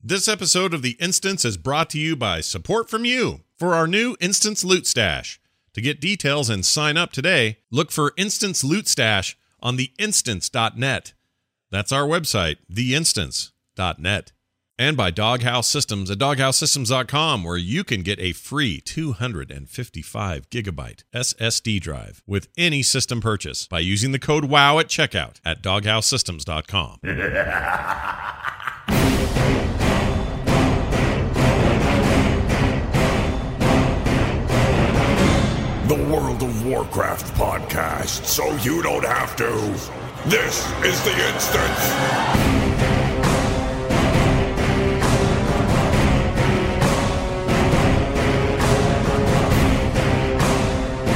This episode of The Instance is brought to you by support from you for our new Instance Loot Stash. To get details and sign up today, look for Instance Loot Stash on theinstance.net. That's our website, theinstance.net. And by Doghouse Systems at doghousesystems.com, where you can get a free 255 gigabyte SSD drive with any system purchase by using the code WOW at checkout at doghousesystems.com. The World of Warcraft podcast, so you don't have to. This is the instance.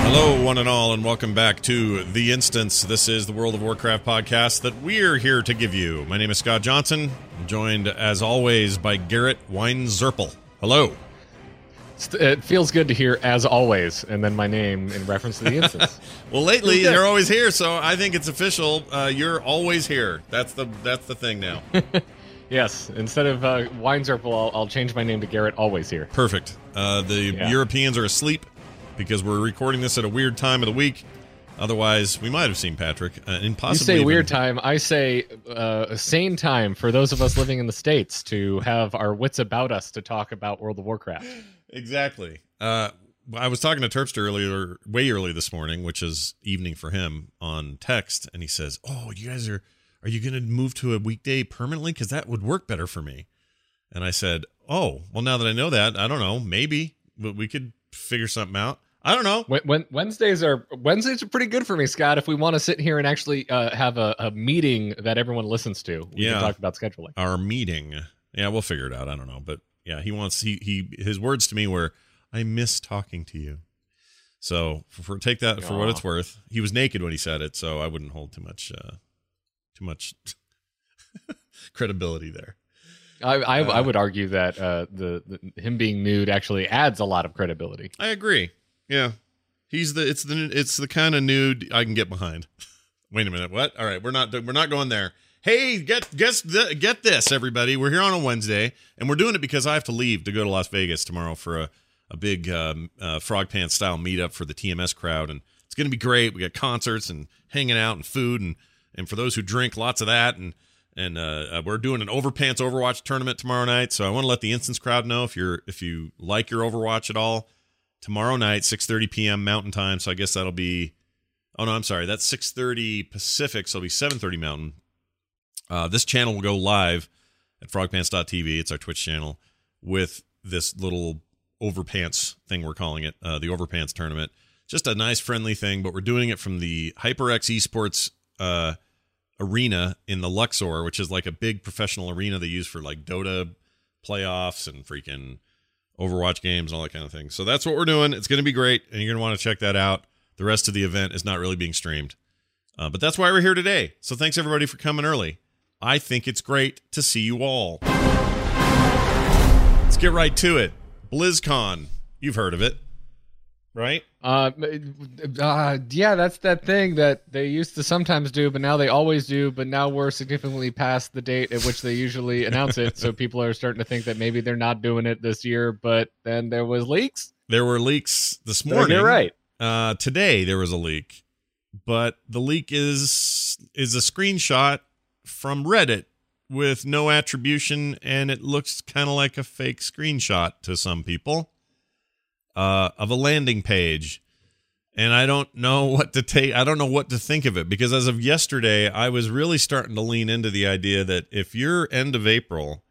Hello, one and all, and welcome back to The Instance. This is the World of Warcraft podcast that we're here to give you. My name is Scott Johnson, joined as always by Garrett Weinzerpel. Hello. It feels good to hear as always, and then my name in reference to the instance. well, lately you're always here, so I think it's official. Uh, you're always here. That's the that's the thing now. yes, instead of uh, Weinzerpel, I'll, I'll change my name to Garrett Always here. Perfect. Uh, the Yeah. Europeans are asleep because we're recording this at a weird time of the week. Otherwise, we might have seen Patrick. Uh, and You possibly say even- weird time. I say uh, sane time for those of us living in the states to have our wits about us to talk about World of Warcraft. Exactly. Uh, I was talking to Terpster earlier, way early this morning, which is evening for him on text, and he says, "Oh, you guys are are you going to move to a weekday permanently? Because that would work better for me." And I said, "Oh, well, now that I know that, I don't know. Maybe but we could figure something out. I don't know. When, when Wednesdays are Wednesdays are pretty good for me, Scott. If we want to sit here and actually uh, have a, a meeting that everyone listens to, we Yeah. can talk about scheduling. Our meeting. Yeah, we'll figure it out. I don't know, but yeah, he wants he he his words to me were, "I miss talking to you." So for, for take that for what it's worth. He was naked when he said it, so I wouldn't hold too much uh too much credibility there. I I, I Uh, would argue that uh, the, the him being nude actually adds a lot of credibility. I agree. Yeah. He's the it's the it's the kind of nude I can get behind. Wait a minute. What? All right, we're not we're not going there. Hey, get guess get this everybody. We're here on a Wednesday and we're doing it because I have to leave to go to Las Vegas tomorrow for a a big um, uh, frog pants style meetup for the TMS crowd and it's going to be great. We got concerts and hanging out and food and and for those who drink lots of that and and uh, uh, we're doing an overpants Overwatch tournament tomorrow night. So I want to let the instance crowd know if you're if you like your Overwatch at all tomorrow night 6.30 p.m mountain time so i guess that'll be oh no i'm sorry that's 6.30 pacific so it'll be 7.30 mountain uh, this channel will go live at frogpants.tv it's our twitch channel with this little overpants thing we're calling it uh, the overpants tournament just a nice friendly thing but we're doing it from the hyperx esports uh, arena in the luxor which is like a big professional arena they use for like dota playoffs and freaking Overwatch games and all that kind of thing. So that's what we're doing. It's going to be great, and you're going to want to check that out. The rest of the event is not really being streamed, uh, but that's why we're here today. So thanks everybody for coming early. I think it's great to see you all. Let's get right to it. BlizzCon, you've heard of it, right? Uh, uh, yeah, that's that thing that they used to sometimes do, but now they always do. But now we're significantly past the date at which they usually announce it, so people are starting to think that maybe they're not doing it this year. But then there was leaks. There were leaks this morning. you're right. Uh, today there was a leak, but the leak is is a screenshot from Reddit with no attribution, and it looks kind of like a fake screenshot to some people uh, of a landing page. And I don't know what to take. I don't know what to think of it because as of yesterday, I was really starting to lean into the idea that if you're end of April,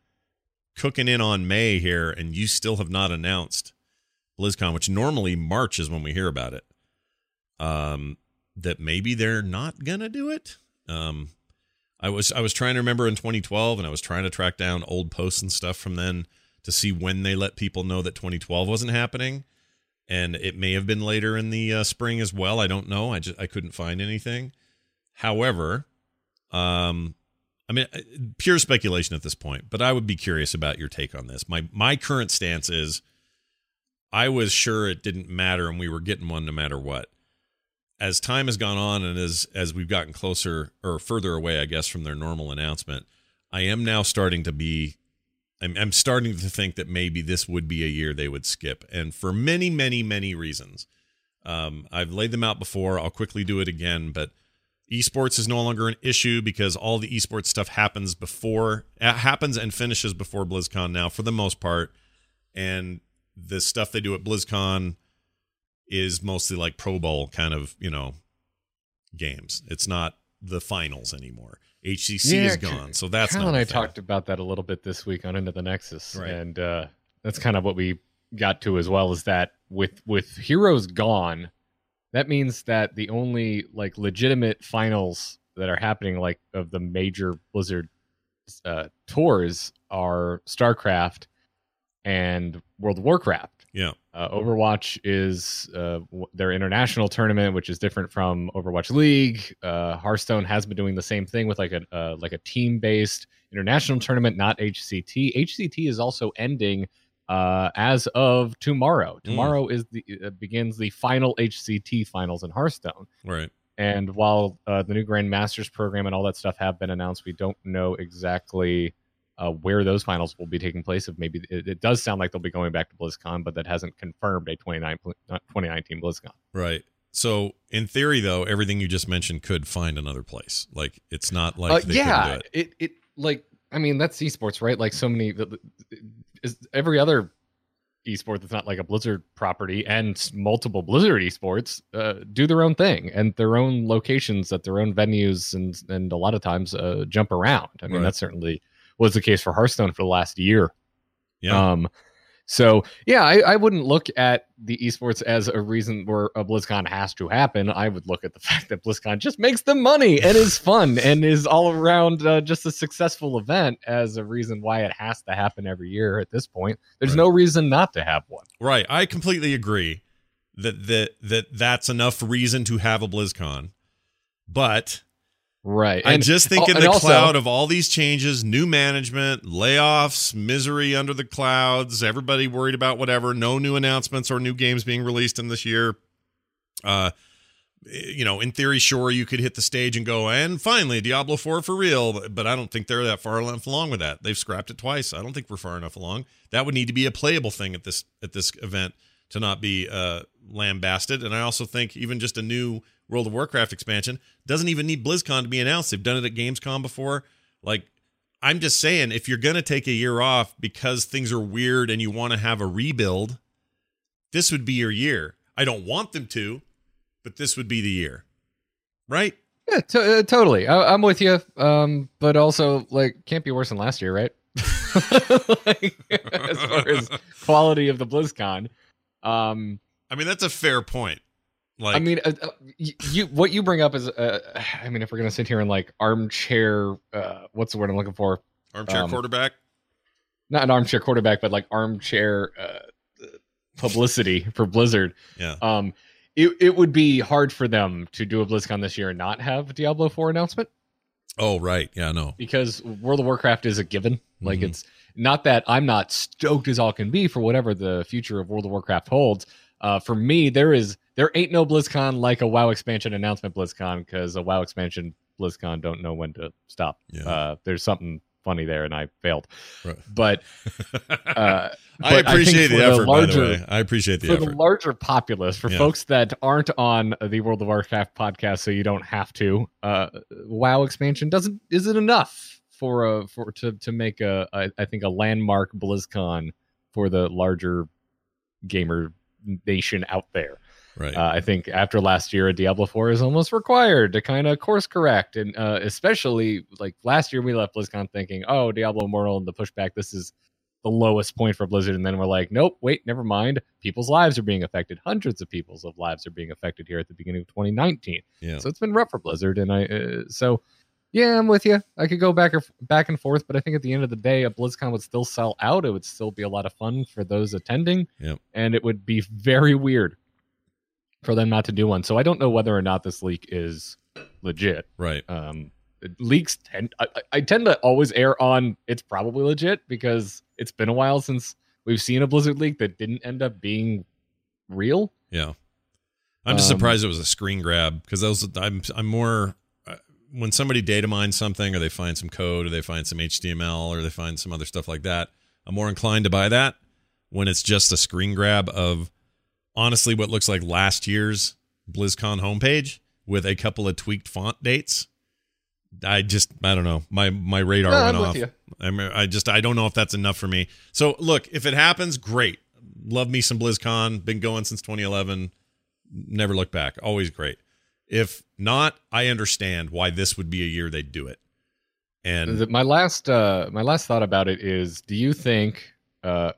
cooking in on May here, and you still have not announced BlizzCon, which normally March is when we hear about it, um, that maybe they're not gonna do it. Um, I was I was trying to remember in 2012, and I was trying to track down old posts and stuff from then to see when they let people know that 2012 wasn't happening, and it may have been later in the uh, spring as well. I don't know. I just I couldn't find anything. However, um, I mean, uh, pure speculation at this point, but I would be curious about your take on this. My my current stance is, I was sure it didn't matter, and we were getting one no matter what as time has gone on and as as we've gotten closer or further away, I guess, from their normal announcement, I am now starting to be I'm, I'm starting to think that maybe this would be a year they would skip, and for many, many, many reasons. Um, I've laid them out before. I'll quickly do it again, but esports is no longer an issue because all the esports stuff happens before happens and finishes before BlizzCon now for the most part, and the stuff they do at BlizzCon is mostly like Pro Bowl kind of, you know, games. It's not the finals anymore. HGC yeah, is gone, so that's Kyle and I talked about that a little bit this week on Into the Nexus, right. and uh, that's kind of what we got to as well. Is that with with Heroes gone, that means that the only like legitimate finals that are happening, like of the major Blizzard uh, tours, are StarCraft and World of Warcraft. Yeah. Uh, Overwatch is uh, their international tournament, which is different from Overwatch League. Uh, Hearthstone has been doing the same thing with like a uh, like a team based international tournament, not HCT. HCT is also ending uh, as of tomorrow. Hmm. Tomorrow mm. is the uh, begins the final HCT finals in Hearthstone. Right. And while the new Grand Masters program and all that stuff have been announced, we don't know exactly uh, where those finals will be taking place. If maybe it, it, does sound like they'll be going back to BlizzCon, but that hasn't confirmed a 2019 BlizzCon. Right. So in theory, though, everything you just mentioned could find another place. Like it's not like uh, yeah, it. it. it like I mean that's esports, right? Like so many, is every other esport that's not like a Blizzard property and multiple Blizzard esports uh, do their own thing and their own locations at their own venues and and a lot of times uh, jump around. I mean right. that's certainly was the case for Hearthstone for the last year. Yeah. Um, so yeah, I, I, wouldn't look at the esports as a reason where a BlizzCon has to happen. I would look at the fact that BlizzCon just makes the money and is fun and is all around uh, just a successful event as a reason why it has to happen every year. At this point, there's right. no reason not to have one. Right. I completely agree that that that that's enough reason to have a BlizzCon, but Right. I just think in the also, cloud of all these changes, new management, layoffs, misery under the clouds, everybody worried about whatever, no new announcements or new games being released in this year. Uh you know, in theory, sure, you could hit the stage and go, and finally, Diablo 4 for real. But I don't think they're that far enough along with that. They've scrapped it twice. I don't think we're far enough along. That would need to be a playable thing at this at this event to not be uh, lambasted. And I also think even just a new World of Warcraft expansion doesn't even need BlizzCon to be announced. They've done it at Gamescom before. Like, I'm just saying, if you're going to take a year off because things are weird and you want to have a rebuild, this would be your year. I don't want them to, but this would be the year. Right? Yeah, to- uh, totally. I- am with you. Um, but also, like, can't be worse than last year, right? like, as far as quality of the BlizzCon. Um, I mean, that's a fair point. Like, I mean, uh, uh you what you bring up is, uh, I mean, if we're gonna sit here and like armchair, uh, what's the word I'm looking for? Armchair um, quarterback. Not an armchair quarterback, but like armchair uh, publicity for Blizzard. Yeah. Um, it it would be hard for them to do a BlizzCon this year and not have Diablo Four announcement. Oh right, yeah, no. Because World of Warcraft is a given. Like mm-hmm. it's not that I'm not stoked as all can be for whatever the future of World of Warcraft holds. Uh, for me, there is there ain't no BlizzCon like a WoW expansion announcement BlizzCon because a WoW expansion BlizzCon don't know when to stop. Yeah. Uh, there's something funny there, and I failed. Right. But, uh, I appreciate I the effort. The larger, by the way, I appreciate the for effort. the larger populace, for yeah. folks that aren't on the World of Warcraft podcast, so you don't have to. Uh, WoW expansion doesn't isn't enough for a for to to make a I, I think a landmark BlizzCon for the larger gamer nation out there. Right. Uh, I think after last year, a Diablo 4 is almost required to kind of course correct. And uh, especially like last year, we left BlizzCon thinking, oh, Diablo Immortal and the pushback, this is the lowest point for Blizzard. And then we're like, nope, wait, never mind. People's lives are being affected. Hundreds of people's lives are being affected here at the beginning of 2019. Yeah. So it's been rough for Blizzard. And I, uh, so Yeah, I'm with you. I could go back or back and forth, but I think at the end of the day, a BlizzCon would still sell out. It would still be a lot of fun for those attending, Yep. and it would be very weird for them not to do one. So I don't know whether or not this leak is legit. Right. Um, leaks tend I, I- tend to always err on it's probably legit because it's been a while since we've seen a Blizzard leak that didn't end up being real. Yeah. I'm just Um, surprised it was a screen grab because those I'm I'm more when somebody data mines something or they find some code or they find some HTML or they find some other stuff like that. I'm more inclined to buy that when it's just a screen grab of honestly what looks like last year's BlizzCon homepage with a couple of tweaked font dates. I just I don't know. My my radar No, went I'm off. you. I mean, I just I don't know if that's enough for me. So look, if it happens, great. Love me some BlizzCon. Been going since 2011. Never look back. Always great. If not, I understand why this would be a year they'd do it. And my last uh my last thought about it is do you think uh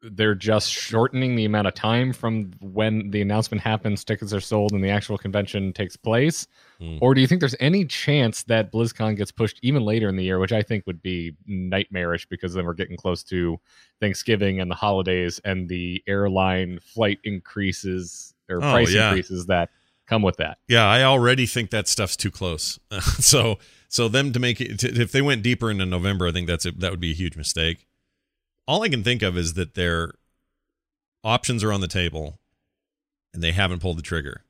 they're just shortening the amount of time from when the announcement happens tickets are sold and the actual convention takes place Hmm. or do you think there's any chance that BlizzCon gets pushed even later in the year which I think would be nightmarish because then we're getting close to Thanksgiving and the holidays and the airline flight increases or Oh, price yeah. increases that come with that yeah, I already think that stuff's too close. so so them to make it to, if they went deeper into November, I think that's a, that would be a huge mistake. All I can think of is that their options are on the table and they haven't pulled the trigger.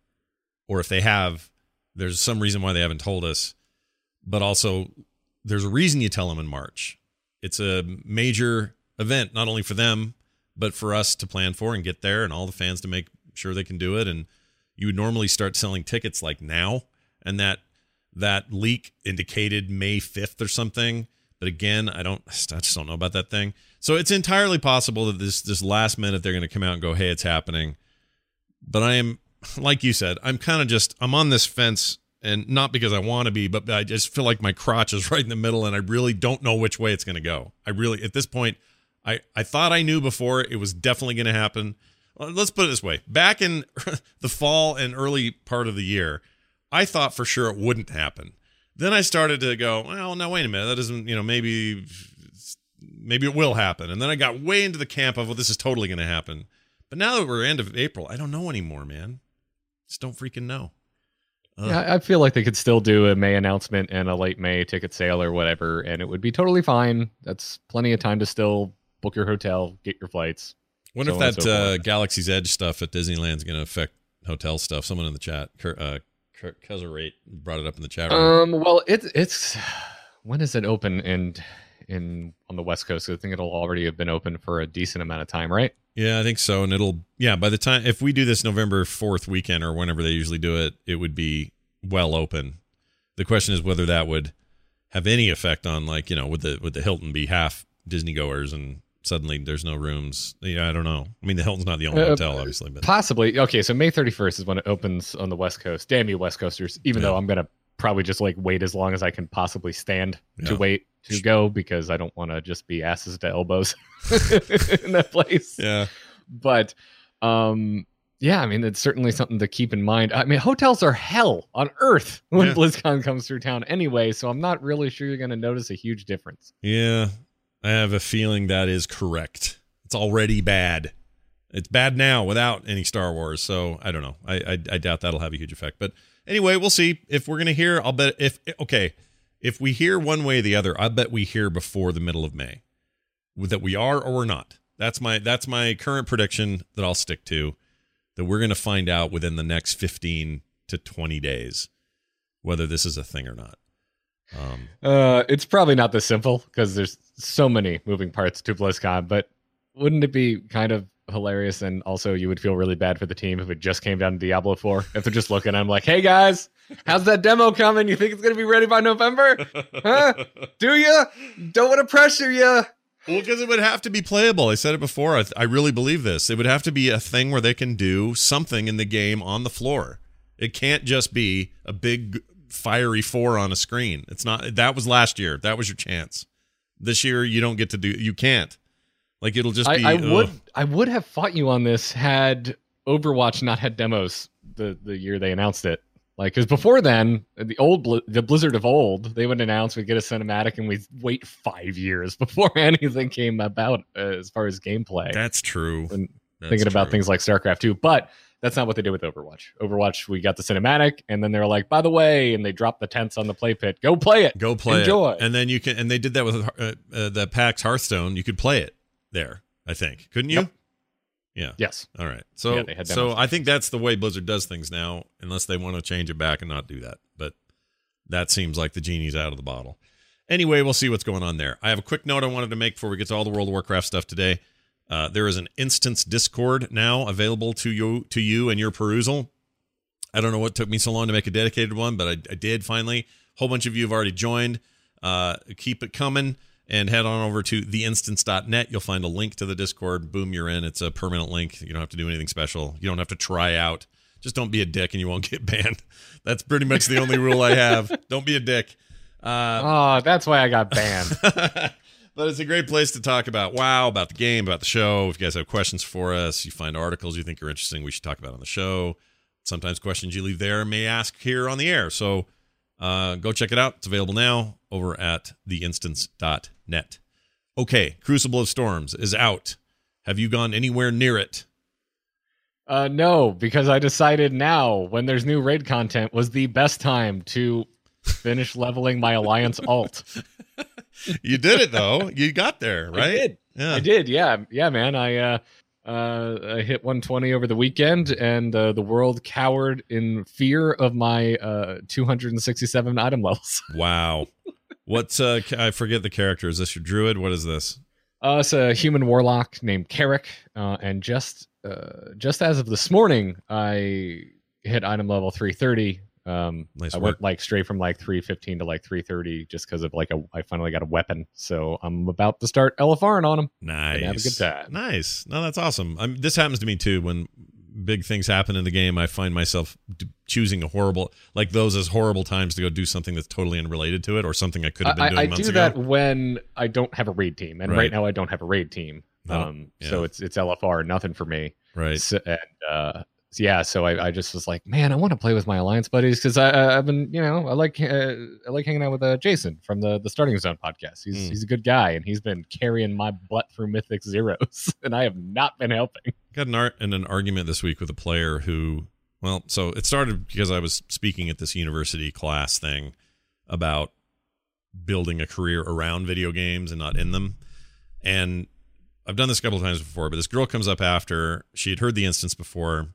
Or if they have, there's some reason why they haven't told us. But also there's a reason you tell them in March. It's a major event not only for them but for us to plan for and get there and all the fans to make sure they can do it and you would normally start selling tickets like now and that that leak indicated May 5th or something. But again I don't I just don't know about that thing. So it's entirely possible that this this last minute they're going to come out and go hey it's happening. But I am like you said I'm kind of just I'm on this fence and not because I want to be but I just feel like my crotch is right in the middle and I really don't know which way it's going to go. I really at this point I I thought I knew before it was definitely going to happen let's put it this way. Back in the fall and early part of the year i thought for sure it wouldn't happen. Then i started to go well no wait a minute. That doesn't you know maybe maybe it will happen. And then i got way into the camp of well this is totally going to happen. But now that we're end of april i don't know anymore man. Just don't freaking know. Ugh. Yeah, I feel like they could still do a May announcement and a late May ticket sale or whatever, and it would be totally fine. That's plenty of time to still book your hotel, get your flights. Wonder so if that so uh, galaxy's edge stuff at disneyland's going to affect hotel stuff someone in the chat Cur- uh Kuzarate brought it up in the chat room. Um, well, it's it's when is it open and in on the West Coast? I think it'll already have been open for a decent amount of time, right? Yeah, I think so. And it'll, yeah, by the time, if we do this November 4th weekend or whenever they usually do it, it would be well open. The question is whether that would have any effect on, like, you know, would the, would the Hilton be half Disney goers and suddenly there's no rooms? Yeah, I don't know. I mean, the Hilton's not the only Uh, hotel, obviously, but Possibly. Okay, so May 31st is when it opens on the West Coast. Damn you, West Coasters! Even Yeah. though I'm gonna probably just like wait as long as I can possibly stand to wait to go because I don't want to just be asses to elbows in that place. yeah. but um yeah i mean it's certainly something to keep in mind i mean hotels are hell on earth when Yeah. blizzcon comes through town anyway so i'm not really sure you're going to notice a huge difference Yeah. I have a feeling that is correct. It's already bad. It's bad now without any Star Wars. So I don't know. I, I I doubt that'll have a huge effect. But anyway, we'll see. If we're gonna hear, I'll bet if okay, if we hear one way or the other, I bet we hear before the middle of May. That we are or we're not. That's my that's my current prediction that I'll stick to. That we're gonna find out within the next fifteen to twenty days whether this is a thing or not. Um, uh it's probably not this simple because there's so many moving parts to blizzcon but wouldn't it be kind of hilarious and also you would feel really bad for the team if it just came down to diablo 4 if they're just looking i'm like hey guys how's that demo coming you think it's going to be ready by november Huh? do you don't want to pressure you Well, because it would have to be playable. I said it before. I, I really believe this. It would have to be a thing where they can do something in the game on the floor. It can't just be a big fiery four on a screen. It's not. That was last year. That was your chance. This year, you don't get to do. You can't. Like it'll just be. I, I would. I would have fought you on this had Overwatch not had demos the the year they announced it. Like, because before then, the old the Blizzard of old, they would announce we'd get a cinematic and we'd wait five years before anything came about uh, as far as gameplay. That's true. And That's thinking about things like StarCraft 2, but that's not what they did with Overwatch. Overwatch, we got the cinematic, and then they were like, by the way, and they dropped the tents on the play pit. Go play it. Go play Enjoy. it, and then you can. And they did that with uh, uh, the PAX Hearthstone. You could play it there. I think, couldn't you? Yep. Yeah. Yes. All right. So Yeah, so. I think that's the way Blizzard does things now, unless they want to change it back and not do that. But that seems like the genie's out of the bottle. Anyway, we'll see what's going on there. I have a quick note I wanted to make before we get to all the World of Warcraft stuff today. Uh, there is an instance Discord now available to you to you and your perusal. I don't know what took me so long to make a dedicated one, but I, I did finally. A whole bunch of you have already joined. Uh, keep it coming and head on over to theinstance.net. You'll find a link to the Discord. Boom, you're in. It's a permanent link. You don't have to do anything special. You don't have to try out. Just don't be a dick and you won't get banned. That's pretty much the only rule I have. Don't be a dick. Uh, Oh, that's why I got banned. but it's a great place to talk about wow, about the game, about the show. If you guys have questions for us, you find articles you think are interesting, we should talk about on the show. Sometimes questions you leave there may ask here on the air. So uh, go check it out. It's available now over at theinstance.net. Okay, Crucible of Storms is out. Have you gone anywhere near it? Uh, no, because I decided now, when there's new raid content, was the best time to finish leveling my alliance alt. You did it though. you got there, right? I did. Yeah. I did. Yeah, yeah, man. I uh, uh, I hit 120 over the weekend, and uh, the world cowered in fear of my uh 267 item levels. Wow. What's uh I forget the character. Is this your druid? What is this? Uh, it's a human warlock named Carrick, uh, and just uh, just as of this morning, I hit item level 330. Um, Nice I work. went like straight from like 315 to like 330 just because of like a I finally got a weapon. So I'm about to start LFRing on him. Nice. have a good time. Nice. No, that's awesome. i this happens to me too. When big things happen in the game, I find myself d- choosing a horrible, like those as horrible times to go do something that's totally unrelated to it, or something I could have been I, doing I months do ago. that when I don't have a raid team, and Right. right, now I don't have a raid team. No, Um, yeah. so it's it's LFR, nothing for me. Right. So, and uh, yeah, so I, I just was like, man, I want to play with my alliance buddies because I, I've been you know I like uh, I like hanging out with uh, Jason from the the Starting Zone podcast. He's Mm. he's a good guy, and he's been carrying my butt through Mythic Zeros, and I have not been helping. got an art in an argument this week with a player who well so it started because i was speaking at this university class thing about building a career around video games and not in them and i've done this a couple of times before but this girl comes up after she had heard the instance before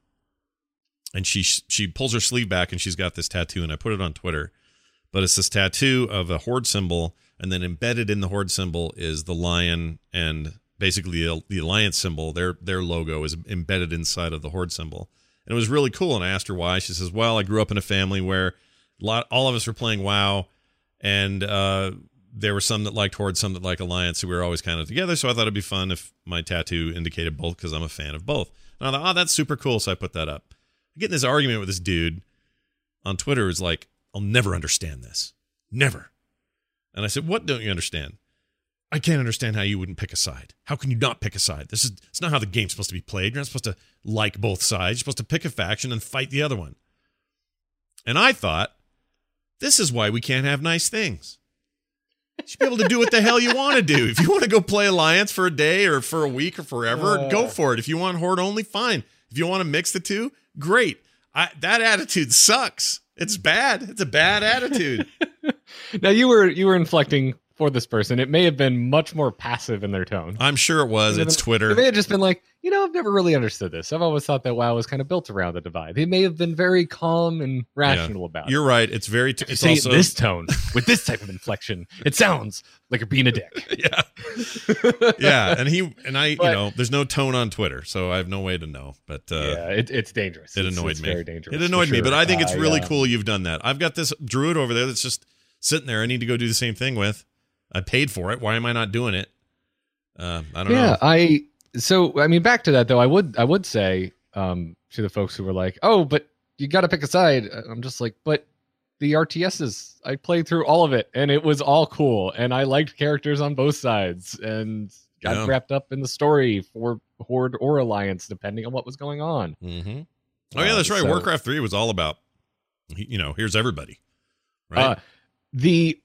and she she pulls her sleeve back and she's got this tattoo and i put it on twitter. But it's this tattoo of a horde symbol and then embedded in the horde symbol is the lion and basically the, the alliance symbol. Their their logo is embedded inside of the horde symbol. And it was really cool. And i asked her why. She says well i grew up in a family where a lot all of us were playing wow and uh there were some that liked horde some that liked alliance. So we were always kind of together. So i thought it'd be fun if my tattoo indicated both because i'm a fan of both. And i thought oh that's super cool. So i put that up I get in this argument with this dude on twitter is like i'll never understand this never and i said what don't you understand I can't understand how you wouldn't pick a side. How can you not pick a side? This is it's not how the game's supposed to be played. You're not supposed to like both sides. You're supposed to pick a faction and fight the other one. And I thought, this is why we can't have nice things. You should be able to do what the hell you want to do. If you want to go play Alliance for a day or for a week or forever, Uh. go for it. If you want Horde only, fine. If you want to mix the two, great. I, that attitude sucks. It's bad. It's a bad attitude. Now you were you were inflecting for this person. It may have been much more passive in their tone. I'm sure it was. It's Twitter. It may have just been like, you know, I've never really understood this. I've always thought that WoW was kind of built around the divide. They may have been very calm and rational about it. You're right. It's very. T- it's say also it this tone with this type of inflection, it sounds like you're being a dick. yeah, yeah. And he and I, But- you know, there's no tone on Twitter, so I have no way to know. But uh, yeah, it, it's dangerous. it It's- annoyed it's me. Very dangerous. It annoyed me, but I think it's really uh, cool you've done that. I've got this druid over there that's just sitting there. I need to go do the same thing with. I paid for it. Why am I not doing it? Uh, I don't yeah, know. Yeah, I so I mean back to that though. I would I would say um to the folks who were like, oh, but you got to pick a side. I'm just like, but the RTSs, I played through all of it, and it was all cool, and I liked characters on both sides, and got Yeah. wrapped up in the story for Horde or Alliance, depending on what was going on. Mm-hmm. Oh yeah, Uh, that's right. so- Warcraft three was all about you know, here's everybody. Right? Uh, the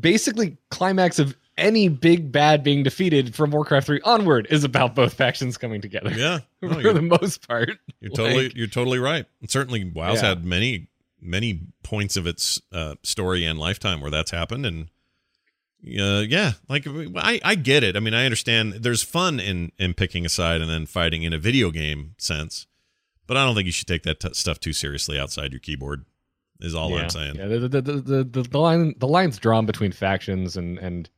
basically climax of any big bad being defeated from Warcraft 3 onward is about both factions coming together. yeah. No, for the most part. you're totally you're totally right. And certainly WoW's Yeah. had many many points of its uh, story and lifetime where that's happened and uh, yeah, like I, I get it. I mean, I understand there's fun in in picking a side and then fighting in a video game sense, but I don't think you should take that t- stuff too seriously outside your keyboard. Is all yeah. I'm saying. Yeah, the, the, the, the, the, the line the lines drawn between factions and and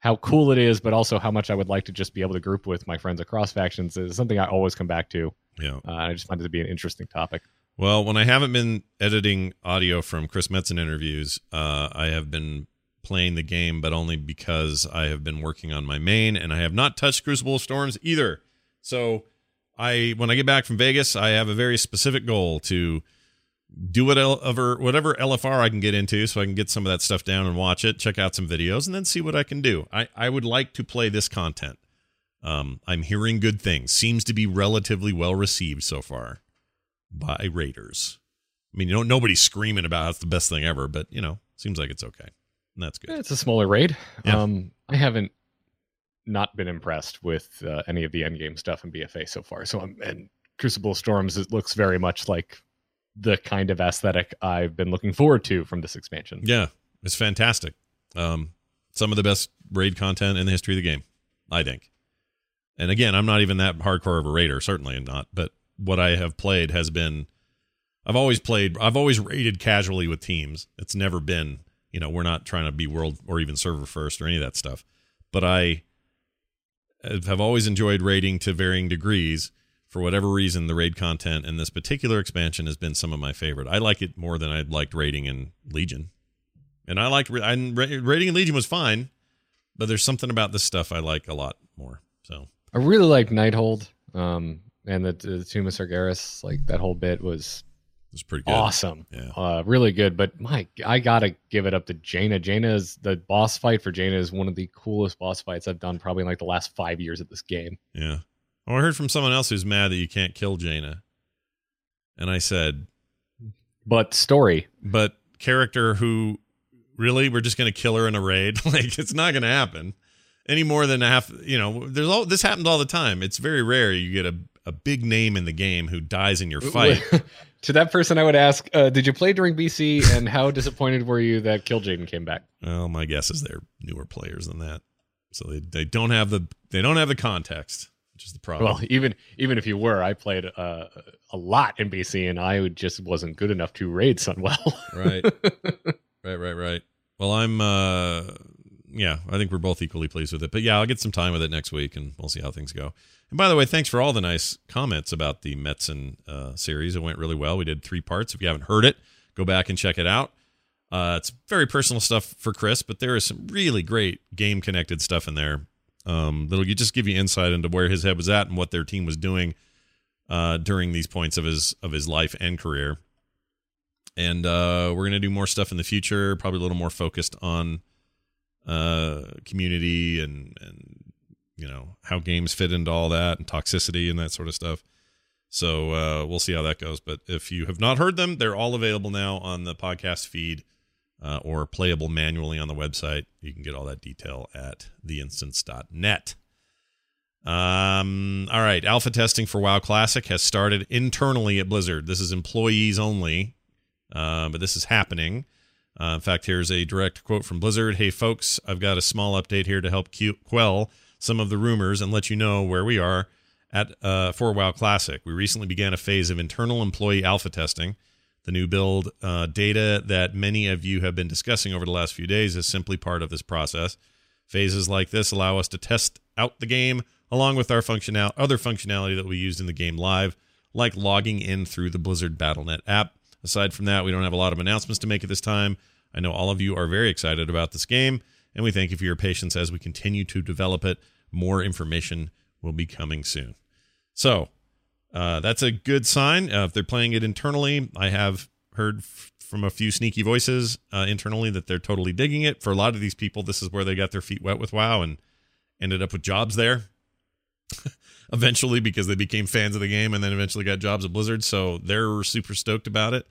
how cool it is, but also how much I would like to just be able to group with my friends across factions is something I always come back to. Yeah. Uh, I just find it to be an interesting topic. Well, when I haven't been editing audio from Chris Metzen interviews, uh, I have been playing the game, but only because I have been working on my main, and I have not touched Crucible of Storms either. So, I when I get back from Vegas, I have a very specific goal to do whatever whatever LFR I can get into, so I can get some of that stuff down and watch it, check out some videos, and then see what I can do. I I would like to play this content. Um, I'm hearing good things. Seems to be relatively well received so far by Raiders. I mean, you know, nobody's screaming about how it's the best thing ever, but you know, seems like it's okay, and that's good. It's a smaller raid. Yeah. Um, I haven't not been impressed with uh, any of the endgame stuff in BFA so far. So I'm and Crucible Storms it looks very much like the kind of aesthetic I've been looking forward to from this expansion. Yeah, it's fantastic. Um, some of the best raid content in the history of the game, I think. And again, I'm not even that hardcore of a raider, certainly am not. But what I have played has been, I've always played, I've always raided casually with teams. It's never been, you know, we're not trying to be world or even server first or any of that stuff. But I have always enjoyed raiding to varying degrees. For whatever reason, the raid content in this particular expansion has been some of my favorite. I like it more than I liked raiding in Legion. And I liked I, raiding in Legion was fine, but there's something about this stuff I like a lot more. So I really like Nighthold, um, and the, the Tomb of Sargeras. Like that whole bit was it was pretty good. awesome, Yeah. uh, really good. But my, I gotta give it up to Jaina. Jaina is the boss fight for Jaina is one of the coolest boss fights I've done probably in like the last five years of this game. Yeah. Oh, I heard from someone else who's mad that you can't kill Jaina. And I said, But story, but character who really we're just going to kill her in a raid? Like it's not going to happen. Any more than half you know there's all this happens all the time. It's very rare you get a, a big name in the game who dies in your fight. to that person, I would ask, uh, did you play during BC, and how disappointed were you that Kil'jaeden came back? well my guess is they're newer players than that. So they, they don't have the they don't have the context which is the problem. Well, even even if you were, I played uh, a lot in BC, and I just wasn't good enough to raid Sunwell. right. Right right right. Well i'm uh yeah i think we're both equally pleased with it. But yeah i'll get some time with it next week and we'll see how things go. And by the way thanks for all the nice comments about the metzen uh, series. It went really well. We did three parts. If you haven't heard it go back and check it out. Uh, it's very personal stuff for chris but there is some really great game connected stuff in there um, that'll just give you insight into where his head was at and what their team was doing uh, during these points of his of his life and career. And uh, we're gonna do more stuff in the future probably a little more focused on uh, community and and you know how games fit into all that and toxicity and that sort of stuff. So uh, we'll see how that goes. But if you have not heard them they're all available now on the podcast feed uh, or playable manually on the website you can get all that detail at theinstance.net um, all right. Alpha testing for WoW Classic has started internally at Blizzard. This is employees only, uh, but this is happening. Uh, in fact, here's a direct quote from Blizzard Hey, folks, I've got a small update here to help que- quell some of the rumors and let you know where we are at uh, for WoW Classic. We recently began a phase of internal employee alpha testing. The new build uh, data that many of you have been discussing over the last few days is simply part of this process. Phases like this allow us to test out the game along with our functional other functionality that we used in the game live, like logging in through the Blizzard BattleNet app. Aside from that, we don't have a lot of announcements to make at this time. I know all of you are very excited about this game, and we thank you for your patience as we continue to develop it. More information will be coming soon. So, uh, that's a good sign. Uh, if they're playing it internally, I have heard f- from a few sneaky voices uh, internally that they're totally digging it. For a lot of these people, this is where they got their feet wet with WoW and ended up with jobs there eventually because they became fans of the game and then eventually got jobs at Blizzard. So they're super stoked about it.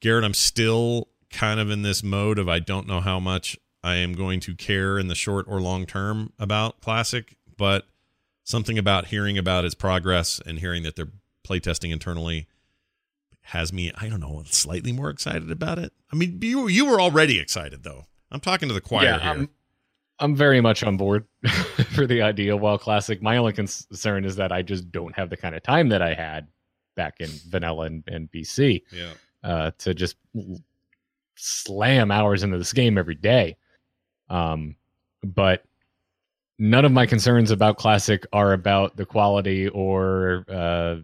Garrett, I'm still kind of in this mode of I don't know how much I am going to care in the short or long term about Classic, but something about hearing about its progress and hearing that they're playtesting internally has me, I don't know, slightly more excited about it. I mean, you you were already excited though. I'm talking to the choir yeah, here. I'm, I'm very much on board for the idea of WoW Classic. My only concern is that I just don't have the kind of time that I had back in vanilla and, and BC yeah. uh, to just slam hours into this game every day. Um, but none of my concerns about classic are about the quality or uh,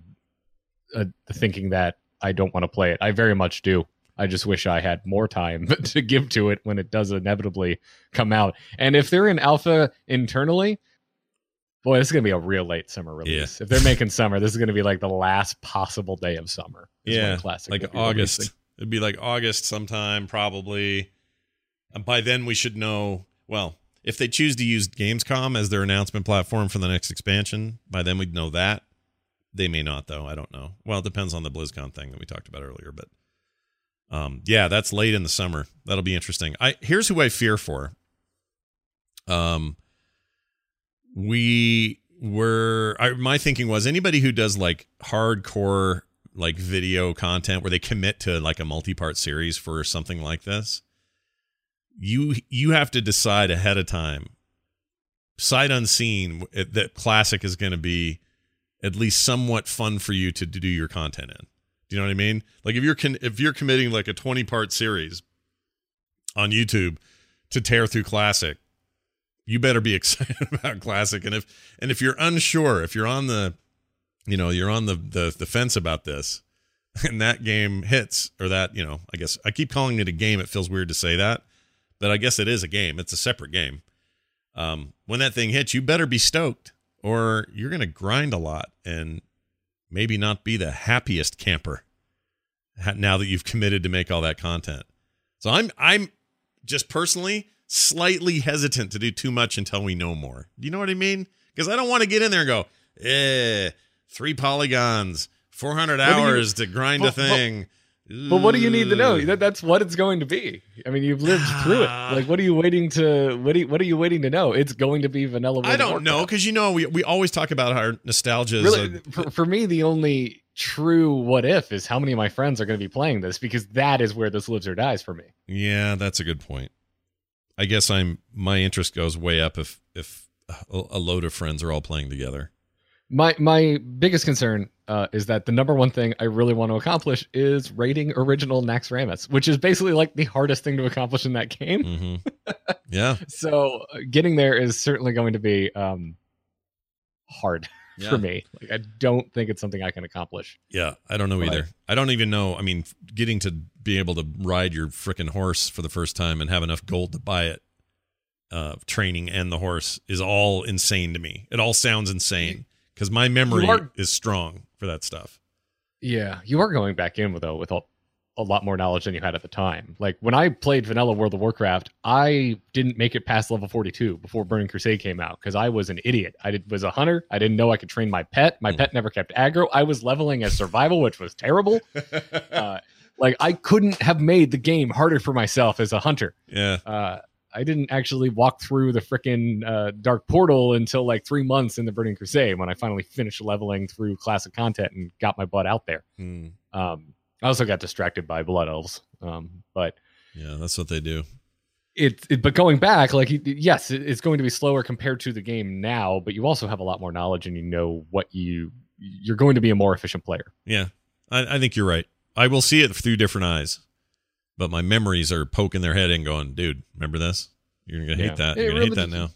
uh, thinking that I don't want to play it. I very much do. I just wish I had more time to give to it when it does inevitably come out. And if they're in alpha internally, boy, this is gonna be a real late summer release. Yeah. If they're making summer, this is gonna be like the last possible day of summer. Yeah, classic like August. releasing. It'd be like August sometime, probably. And by then, we should know. Well, if they choose to use Gamescom as their announcement platform for the next expansion, by then we'd know that. They may not, though. I don't know. Well, it depends on the BlizzCon thing that we talked about earlier. But um, yeah, that's late in the summer. That'll be interesting. I here's who I fear for. Um, we were. I, my thinking was anybody who does like hardcore like video content where they commit to like a multi-part series for something like this you you have to decide ahead of time sight unseen eh, that classic is going to be at least somewhat fun for you to, to do your content in. Do you know what i mean? Like if you're con- if you're committing like a 20 part series on youtube to tear through classic you better be excited about classic. And if and if you're unsure if you're on the you know you're on the, the the fence about this and that game hits or that you know i guess i keep calling it a game it feels weird to say that but i guess it is a game. It's a separate game. Um, when that thing hits you better be stoked or you're going to grind a lot and maybe not be the happiest camper now that you've committed to make all that content. So i'm i'm just personally slightly hesitant to do too much until we know more. Do you know what i mean? Because i don't want to get in there and go eh three polygons, 400 do you- hours to grind a but- but- thing. But what do you need to know? That, that's what it's going to be. I mean, you've lived through it. Like, what are you waiting to? What do you, What are you waiting to know? It's going to be vanilla. I don't know because you know we, we always talk about our nostalgia. Really, a- for, for me, the only true what if is how many of my friends are going to be playing this because that is where this lives or dies for me. yeah, that's a good point. I guess I'm my interest goes way up if if a load of friends are all playing together. My my biggest concern uh, is that the number one thing I really want to accomplish is rating original Naxxramas, which is basically like the hardest thing to accomplish in that game. hmm yeah, So uh, getting there is certainly going to be um, hard Yeah. for me. Like I don't think it's something I can accomplish. yeah. I don't know either. I don't even know. I mean, getting to be able to ride your freaking horse for the first time and have enough gold to buy it, uh, training and the horse is all insane to me. It all sounds insane because my memory are- is strong for that stuff. Yeah, you are going back in with though with a, a lot more knowledge than you had at the time. Like when I played Vanilla World of Warcraft, I didn't make it past level 42 before Burning Crusade came out because I was an idiot. I did, was a hunter. I didn't know I could train my pet. My Hmm. pet never kept aggro. I was leveling as survival, which was terrible. Uh, like I couldn't have made the game harder for myself as a hunter. yeah. Uh, I didn't actually walk through the freaking uh, Dark Portal until like three months in the Burning Crusade when I finally finished leveling through classic content and got my butt out there. Hmm. Um, I also got distracted by Blood Elves, um, but Yeah, that's what they do. it, it. But going back, like yes, it- it's going to be slower compared to the game now, but you also have a lot more knowledge and you know what you you're going to be a more efficient player. Yeah, I, I think you're right. I will see it through different eyes, but my memories are poking their head in, going, "Dude, remember this? You're gonna hate Yeah. that. You're gonna hate that now."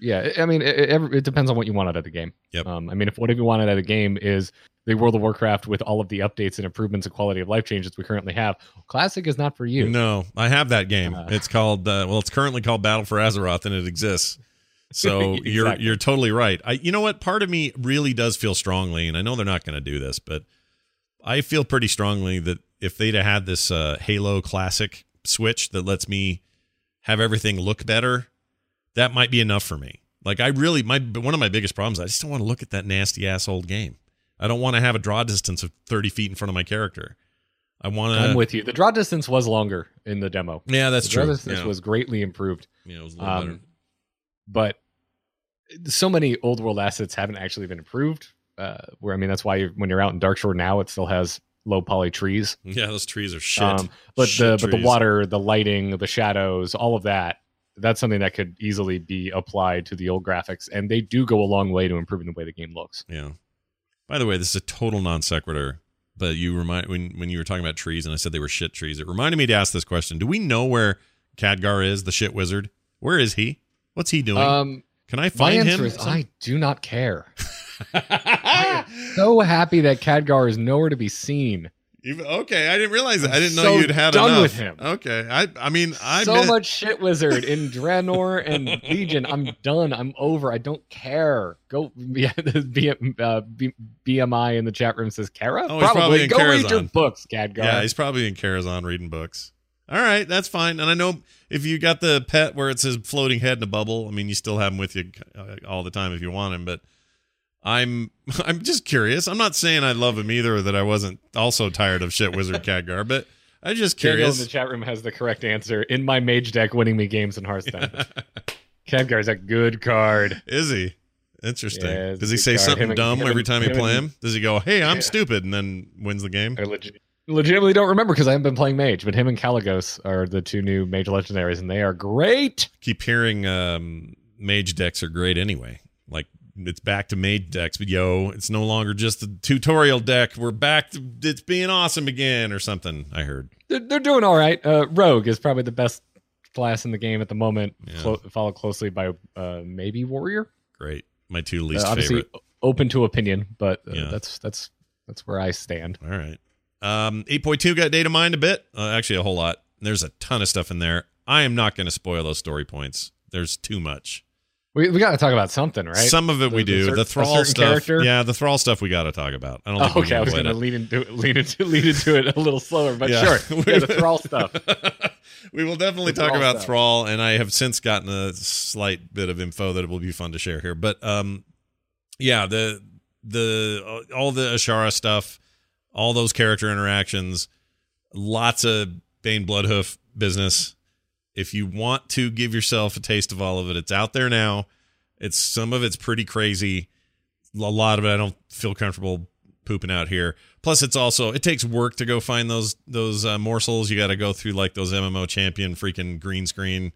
Yeah, I mean, it, it, it depends on what you want out of the game. Yep. Um, I mean, if what you wanted out of the game is the World of Warcraft with all of the updates and improvements and quality of life changes we currently have, Classic is not for you. No, I have that game. Uh. it's called uh, well, it's currently called Battle for Azeroth, and it exists. So you're you're totally right. I you know what? Part of me really does feel strongly, and I know they're not going to do this, but I feel pretty strongly that if they'd have had this uh, Halo Classic switch that lets me have everything look better, that might be enough for me. Like I really my one of my biggest problems, I just don't want to look at that nasty ass old game. I don't want to have a draw distance of 30 feet in front of my character. I want to. I'm with you. The draw distance was longer in the demo. Yeah, that's the draw true. distance Yeah. was greatly improved. yeah, it was a little better. Um, but so many old world assets haven't actually been improved. Uh, where I mean, that's why when you're out in Darkshore now, it still has low poly trees. Yeah, those trees are shit. Um, but Shit the but the water, the lighting, the shadows, all of that, that's something that could easily be applied to the old graphics, and they do go a long way to improving the way the game looks. Yeah. By the way, this is a total non sequitur. But you remind when when you were talking about trees, and I said they were shit trees. It reminded me to ask this question: Do we know where Khadgar is, the shit wizard? Where is he? What's he doing? Um, Can I my find answer him? is I do not care. So happy that Khadgar is nowhere to be seen. Even- okay, I didn't realize that. I didn't know you'd had done enough. with him. Okay, I I mean I so mi- much shit wizard in Draenor and Legion. I'm done. I'm over. I don't care. Go yeah, B, uh, B, BMI in the chat room says Kara. Oh, he's probably in Go read your books, Khadgar. Yeah, he's probably in Karazhan reading books. All right, that's fine. And I know if you got the pet where it says floating head in a bubble, I mean, you still have him with you uh, all the time if you want him. But I'm I'm just curious. I'm not saying I love him either, or that I wasn't also tired of shit wizard Khadgar, but I'm just Daniel in curious. the chat room has the correct answer. In my mage deck, winning me games in Hearthstone. Khadgar's a good card. Is he? Interesting. Yeah, Does he say card. something Him dumb him every and- time you play and- him? Does he go, "Hey, I'm Yeah. stupid," and then wins the game? I legit, legitimately don't remember because I haven't been playing mage, but him and Kalecgos are the two new mage legendaries, and they are great. keep hearing um, mage decks are great anyway. Like it's back to made decks, but yo, it's no longer just a tutorial deck. We're back to it's being awesome again or something. I heard. They're, they're doing all right. Uh, Rogue is probably the best class in the game at the moment, Yeah. clo- followed closely by uh, maybe Warrior. Great, my two Uh, least obviously, favorite. open to opinion, but uh, Yeah. that's that's that's where I stand. All right. Um, 8.2 got data mined a bit. Uh, actually, a whole lot. There's a ton of stuff in there. I am not going to spoil those story points. There's too much. We, we got to talk about something, right? Some of it The- we the do. cer- the thrall stuff. character? Yeah, the thrall stuff we got to talk about. I don't think Oh, okay, I was going to lead into it, lead into lead into it a little slower, but Yeah. sure. Yeah, the thrall stuff. we will definitely The talk about stuff. Thrall, and I have since gotten a slight bit of info that it will be fun to share here. But um, yeah, the the uh, all the Azshara stuff, all those character interactions, lots of Baine Bloodhoof business. If you want to give yourself a taste of all of it, it's out there now. It's some of it's pretty crazy. A lot of it I don't feel comfortable pooping out here. Plus, it's also it takes work to go find those those uh, morsels. You got to go through like those MMO champion freaking green screen,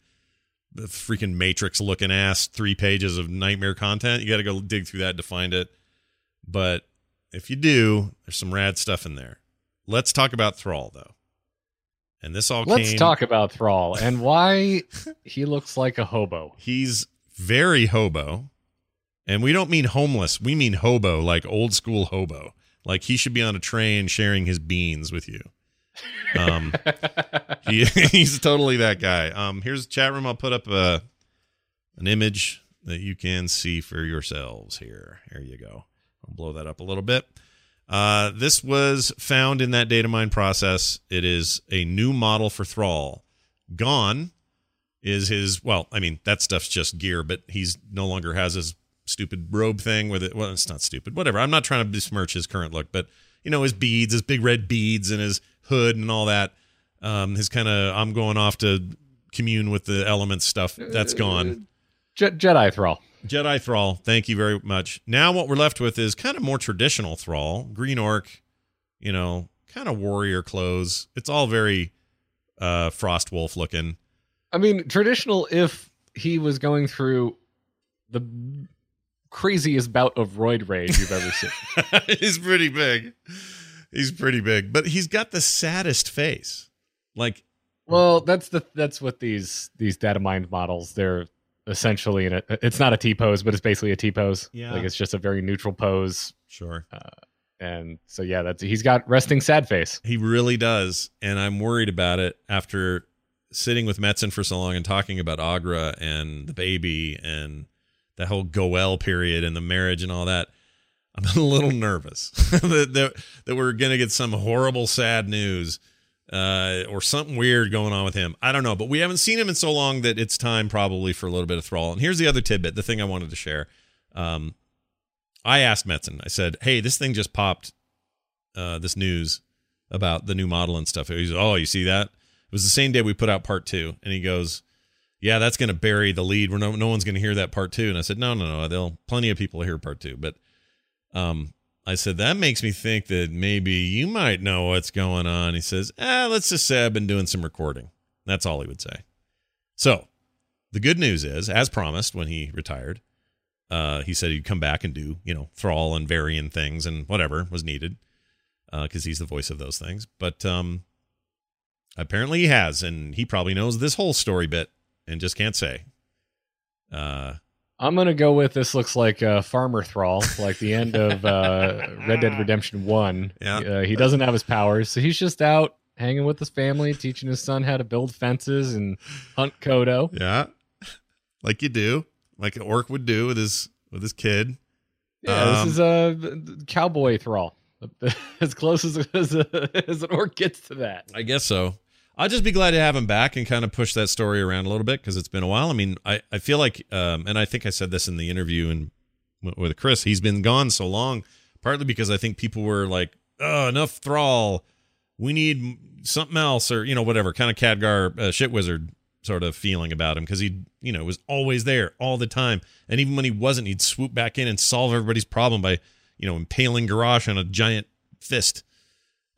the freaking Matrix looking ass three pages of nightmare content. You got to go dig through that to find it. But if you do, there's some rad stuff in there. Let's talk about Thrall though. And this all Let's came. talk about Thrall and why he looks like a hobo. He's very hobo. And we don't mean homeless. We mean hobo, like old school hobo. Like he should be on a train sharing his beans with you. Um, he, he's totally that guy. Um, here's the chat room. I'll put up a, an image that you can see for yourselves here. Here you go. I'll blow that up a little bit. Uh, this was found in that data mine process. It is a new model for Thrall. Gone is his well i mean that stuff's just gear but he's no longer has his stupid robe thing with it well it's not stupid whatever i'm not trying to besmirch his current look but you know his beads his big red beads and his hood and all that um his kind of i'm going off to commune with the elements stuff that's gone Je- Jedi Thrall. Jedi thrall thank you very much now what we're left with is kind of more traditional thrall green orc you know kind of warrior clothes it's all very uh frost wolf looking I mean, traditional if he was going through the craziest bout of roid rage you've ever seen. he's pretty big. He's pretty big, but he's got the saddest face. Like, well, that's the that's what these these data mined models. They're essentially in a. It's not a T pose, but it's basically a T pose. Yeah. like it's just a very neutral pose. sure, uh, And so yeah, that's he's got resting sad face. he really does, and I'm worried about it after sitting with Metzen for so long and talking about Aggra and the baby and the whole Go'el period and the marriage and all that. I'm a little nervous that, that that we're gonna get some horrible, sad news. Uh, or something weird going on with him. I don't know, but we haven't seen him in so long that it's time probably for a little bit of thrall. And here's the other tidbit, the thing I wanted to share. Um, I asked Metzen, I said, "Hey, this thing just popped, uh, this news about the new model and stuff. He's oh, you see that? It was the same day we put out part two, and he goes, "Yeah, that's going to bury the lead. Where no no one's going to hear that part two. And I said, "No, no, no. There'll plenty of people hear part two. But um, I said that makes me think that maybe you might know what's going on. He says, "Ah, let's just say I've been doing some recording." That's all he would say. So the good news is, as promised when he retired, uh, he said he'd come back and do you know thrall and varying things and whatever was needed because uh, he's the voice of those things. But um, apparently he has, and he probably knows this whole story bit and just can't say. Uh, I'm gonna go with this. Looks like a farmer thrall, like the end of uh, Red Dead Redemption One. Yeah. Uh, he doesn't have his powers, so he's just out hanging with his family, teaching his son how to build fences and hunt Kodo. yeah, like you do, like an orc would do with his with his kid. Yeah, Um, this is a cowboy thrall, as close as as, a, as an orc gets to that. I guess so. I'll just be glad to have him back and kind of push that story around a little bit because it's been a while. I mean, I, I feel like, um, and I think I said this in the interview and with Chris, he's been gone so long, partly because I think people were like, oh, enough thrall. We need something else or, you know, whatever kind of Khadgar uh, shit wizard sort of feeling about him because he, you know, was always there all the time. And even when he wasn't, he'd swoop back in and solve everybody's problem by, you know, impaling Garrosh on a giant fist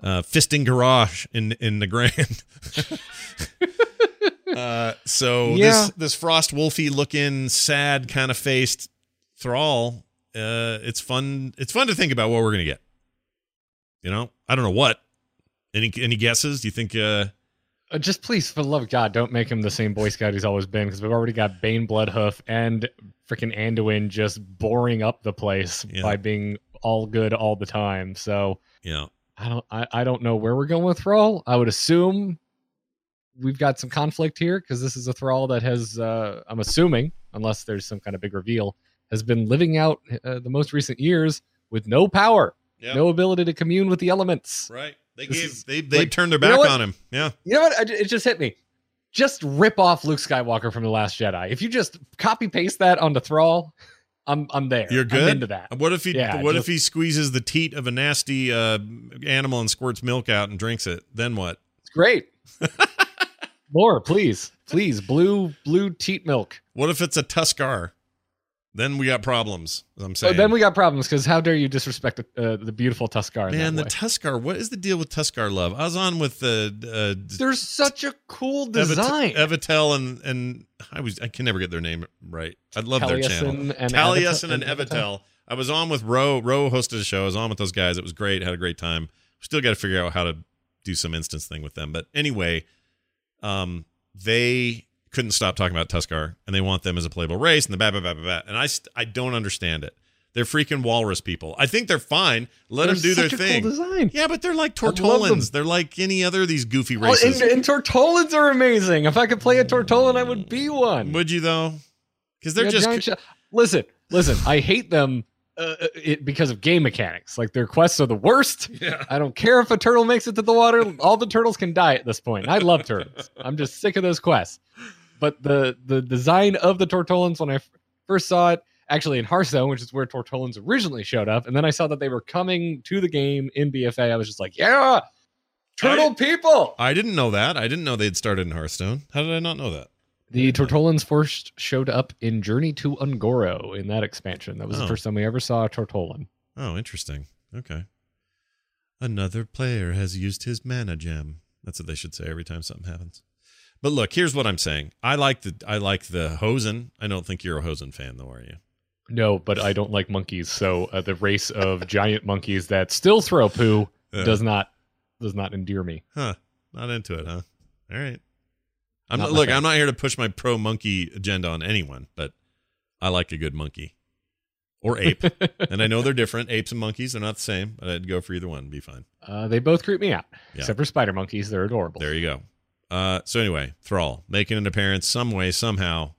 uh, fisting garage in in the grand. uh, so Yeah. this this frost wolfy looking sad kind of faced thrall. Uh, it's fun. It's fun to think about what we're gonna get. You know, I don't know what. Any any guesses? Do you think? Uh, Uh, just please, for the love of God, don't make him the same Boy Scout he's always been, because we've already got Baine Bloodhoof and freaking Anduin just boring up the place Yeah. by being all good all the time. So you know, I don't, I, I don't know where we're going with Thrall. I would assume we've got some conflict here because this is a Thrall that has, uh, I'm assuming, unless there's some kind of big reveal, has been living out uh, the most recent years with no power, yeah, no ability to commune with the elements. right. They This gave is- they they like, turned their you know back on him. Yeah, You know what? I, it just hit me. Just rip off Luke Skywalker from the Last Jedi. If you just copy paste that onto Thrall, I'm I'm there. You're I'm good? into that. What if he Yeah, what just- if he squeezes the teat of a nasty uh, animal and squirts milk out and drinks it? Then what? It's great. More, please, please. Blue blue teat milk. What if it's a Tuskarr? Then we got problems. I'm saying. then we got problems because how dare you disrespect the, uh, the beautiful Tuskarr? Man, the way. Tuskarr. What is the deal with Tuskarr love? I was on with the uh, There's such a cool design. Evitel and and I was I can never get their name right. I love their channel. Taliesin and Taliesin and Evitel- Evitel. I was on with Ro. Ro hosted a show. I was on with those guys. It was great. Had a great time. Still got to figure out how to do some instance thing with them. But anyway, um, they couldn't stop talking about Tuskarr, and they want them as a playable race, and the blah blah blah blah. blah. And I I don't understand it. They're freaking walrus people. I think they're fine. Let They're them do their thing. Cool design. Yeah, but they're like. Tortolans. They're like any other of these goofy Oh, races. and, and Tortolans are amazing. If I could play a Tortolan, I would be one. Would you though? Because they're Yeah, just sh- listen, listen. I hate them uh, it, because of game mechanics. Like their quests are the worst. yeah. I don't care if a turtle makes it to the water. All the turtles can die at this point. I love turtles. I'm just sick of those quests. But the the design of the Tortolans when I f- first saw it, actually in Hearthstone, which is where Tortolans originally showed up, and then I saw that they were coming to the game in BFA. I was just like, yeah, turtle I- people. I didn't know that. I didn't know they'd started in Hearthstone. How did I not know that? The Tortolans first showed up in Journey to Un'Goro in that expansion. That was Oh. the first time we ever saw a Tortolan. Oh, interesting. Okay. Another player has used his mana gem. That's what they should say every time something happens. But look, here's what I'm saying. I like the I like the Hozen. I don't think you're a Hozen fan though, are you? No, but I don't like monkeys. So uh, the race of giant monkeys that still throw poo Uh, does not does not endear me. Huh. Not into it, huh? All right. I'm Not not, look. I'm not here to push my pro monkey agenda on anyone, but I like a good monkey. Or ape. and I know they're different. Apes and monkeys, they're not the same, but I'd go for either one, be fine. Uh, they both creep me out, Yeah. except for spider monkeys. They're adorable. There you go. Uh, so anyway, Thrall making an appearance some way, somehow.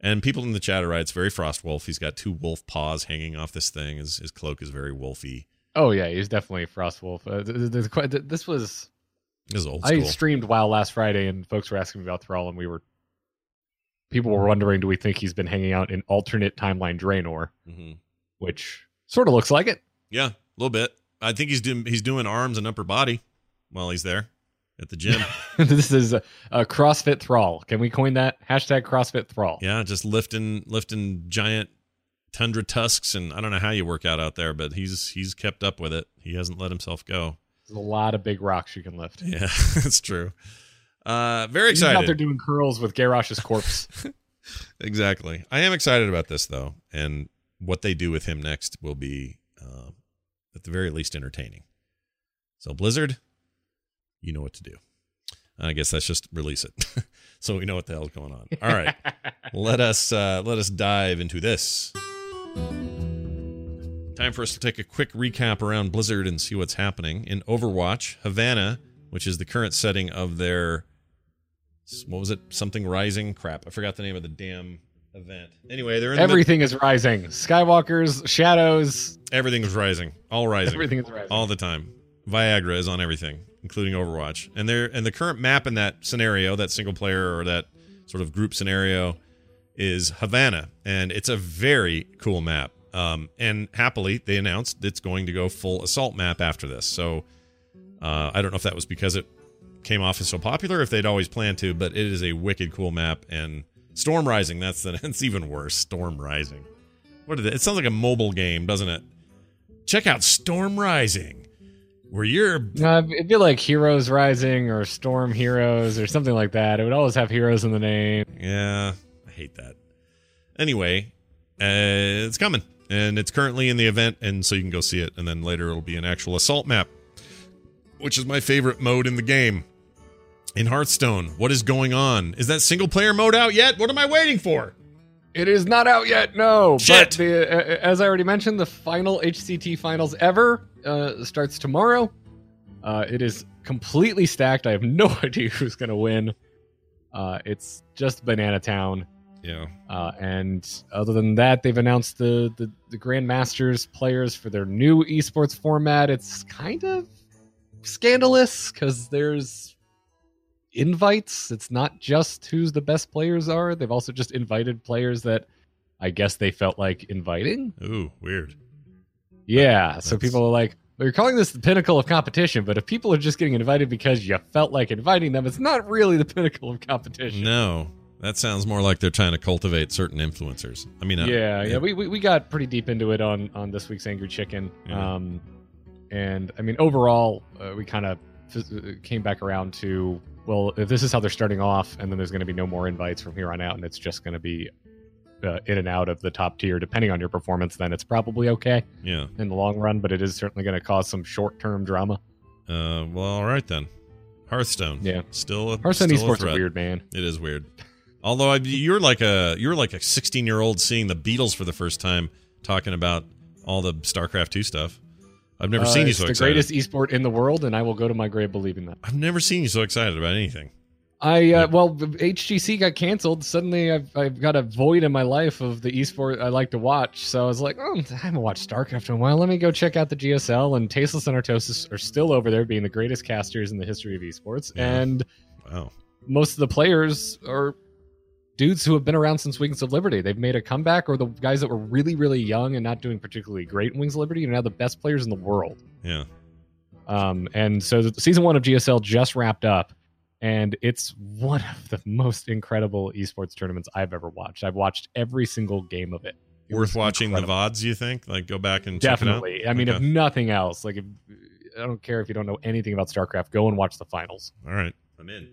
And people in the chat are right. It's very Frost Wolf. He's got two wolf paws hanging off this thing. His, his cloak is very wolfy. Oh yeah, he's definitely Frost Wolf. Uh, th- th- th- this was This is old I streamed WoW last Friday, and folks were asking me about Thrall, and we were people were wondering, do we think he's been hanging out in alternate timeline Draenor, hmm which sort of looks like it. Yeah, a little bit. I think he's doing he's doing arms and upper body while he's there at the gym. this is a, a CrossFit thrall. Can we coin that hashtag CrossFit thrall? yeah, just lifting lifting giant tundra tusks, and I don't know how you work out out there, but he's he's kept up with it. He hasn't let himself go. There's a lot of big rocks you can lift. Yeah, that's true. Uh, very He's out there doing curls with Garrosh's corpse. Exactly. I am excited about this though, and what they do with him next will be, uh, at the very least, entertaining. So Blizzard, you know what to do. I guess that's just release it, so we know what the hell's going on. All right, let us uh, let us dive into this. Time for us to take a quick recap around Blizzard and see what's happening in Overwatch. Havana, which is the current setting of their what was it? Something Rising? Crap, I forgot the name of the damn event. Anyway, they're in the mid- Everything is rising. Skywalkers, shadows, everything is rising, all rising, everything is rising. all the time. Viagra is on everything, including Overwatch. And they're and the current map in that scenario, that single player or that sort of group scenario, is Havana, and it's a very cool map. Um, and happily, they announced it's going to go full assault map after this. So uh, I don't know if that was because it came off as so popular, if they'd always planned to, but it is a wicked cool map. And Storm Rising, that's the that's even worse. Storm Rising. What is it? It sounds like a mobile game, doesn't it? Check out Storm Rising, where you're Uh, it'd be like Heroes Rising or Storm Heroes or something like that. It would always have heroes in the name. Yeah, I hate that. Anyway, uh, it's coming, and it's currently in the event, and so you can go see it, and then later it'll be an actual assault map, which is my favorite mode in the game. In Hearthstone, what is going on? Is that single player mode out yet? What am I waiting for? It is not out yet, no. Shit. But the, uh, as I already mentioned, the final HCT finals ever uh, starts tomorrow. Uh, it is completely stacked. I have no idea who's going to win. Uh, it's just Banana Town. Yeah, Uh, and other than that, they've announced the, the the Grandmasters players for their new esports format. It's kind of scandalous because there's invites. It's not just who's the best players are. They've also just invited players that I guess they felt like inviting. ooh, weird. Yeah. So people are like, well, you're calling this the pinnacle of competition, but if people are just getting invited because you felt like inviting them, it's not really the pinnacle of competition. No, that sounds more like they're trying to cultivate certain influencers. I mean, uh, yeah, yeah, it- we, we we got pretty deep into it on on this week's Angry Chicken, Yeah. um, and I mean overall, uh, we kind of f- came back around to well, if this is how they're starting off, and then there's going to be no more invites from here on out, and it's just going to be uh, in and out of the top tier, depending on your performance, then it's probably okay yeah. in the long run, but it is certainly going to cause some short term drama. Uh, well, all right then. Hearthstone. Yeah. Still a Hearthstone still a esports are threat. weird, man. It is weird. Although I, you're like a you're like a 16 year old seeing the Beatles for the first time, talking about all the StarCraft 2 stuff. I've never Uh, seen you it's so the excited. greatest esport in the world, and I will go to my grave believing that. I've never seen you so excited about anything. I uh, well, HGC got canceled. Suddenly, I've I've got a void in my life of the esport I like to watch. So I was like, oh, I haven't watched StarCraft in a while. Let me go check out the GSL. And Tasteless and Artosis are still over there, being the greatest casters in the history of esports. Yeah. And Wow. most of the players are dudes who have been around since Wings of Liberty. They've made a comeback, or the guys that were really really young and not doing particularly great in Wings of Liberty are now the best players in the world. Yeah. Um, and so the season one of GSL just wrapped up, and it's one of the most incredible esports tournaments I've ever watched. I've watched every single game of it. It Worth watching incredible. the VODs, you think? Like go back and check it out? Definitely. I mean, if nothing else, like if I don't care if you don't know anything about StarCraft, go and watch the finals. All right. I'm in.